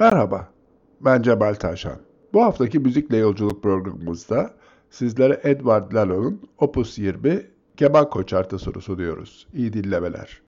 Merhaba, ben Cemal Taşan. Bu haftaki Müzikle Yolculuk programımızda sizlere Edward Lalo'nun Opus 20 keman konçertosunu sunuyoruz. İyi dinlemeler.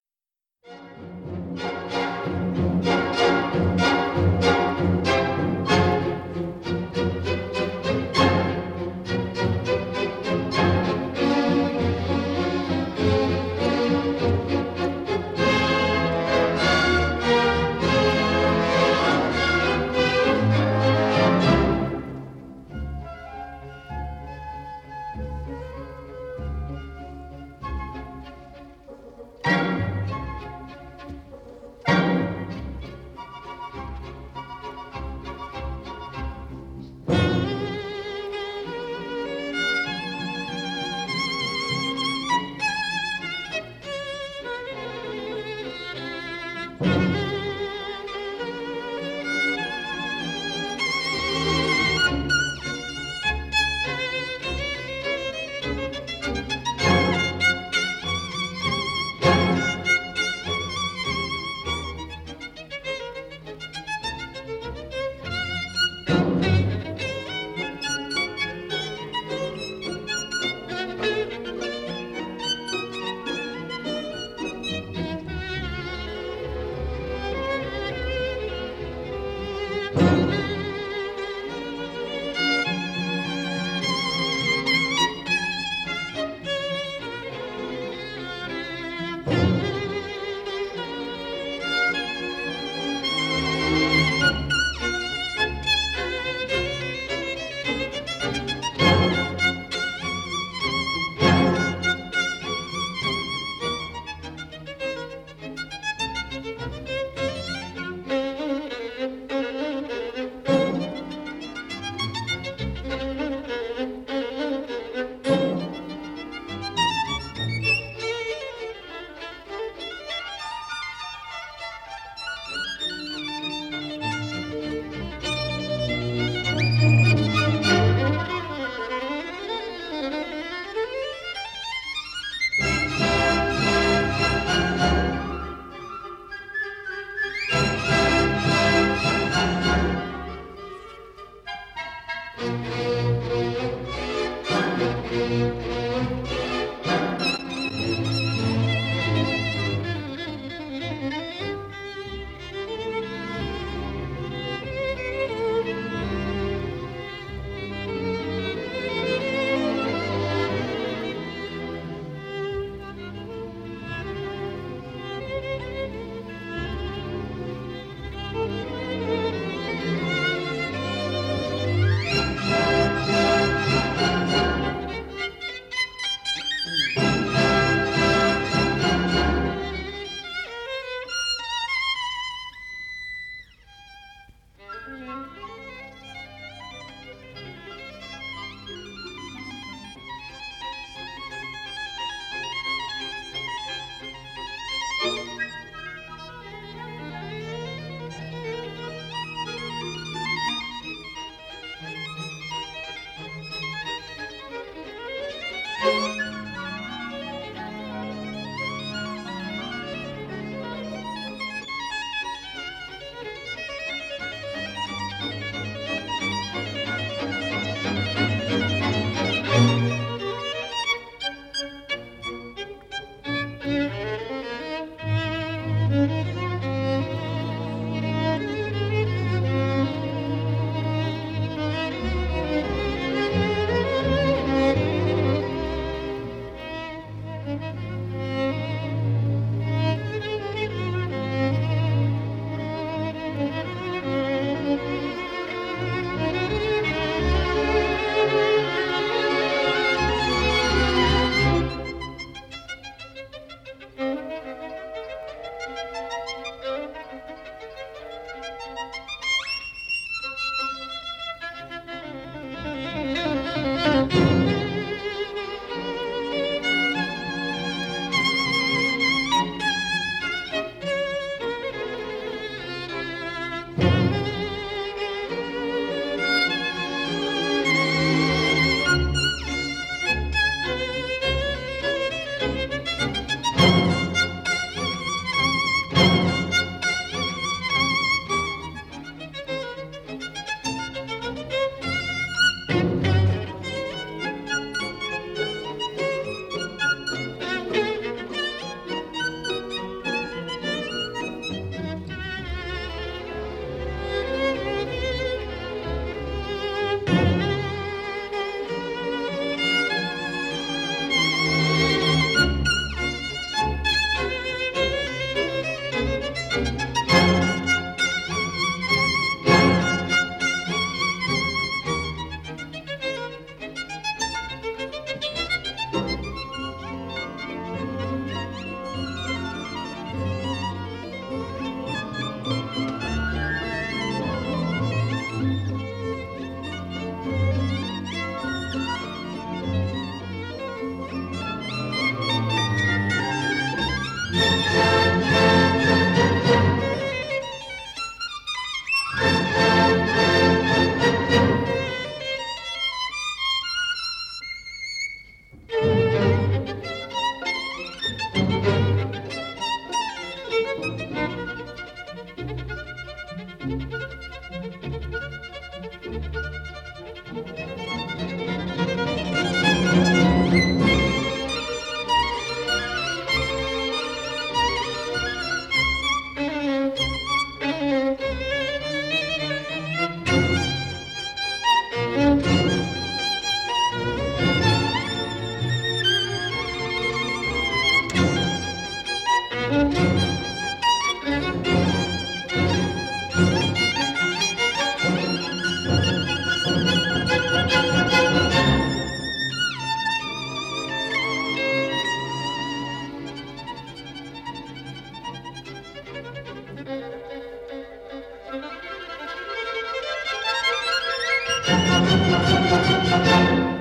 Música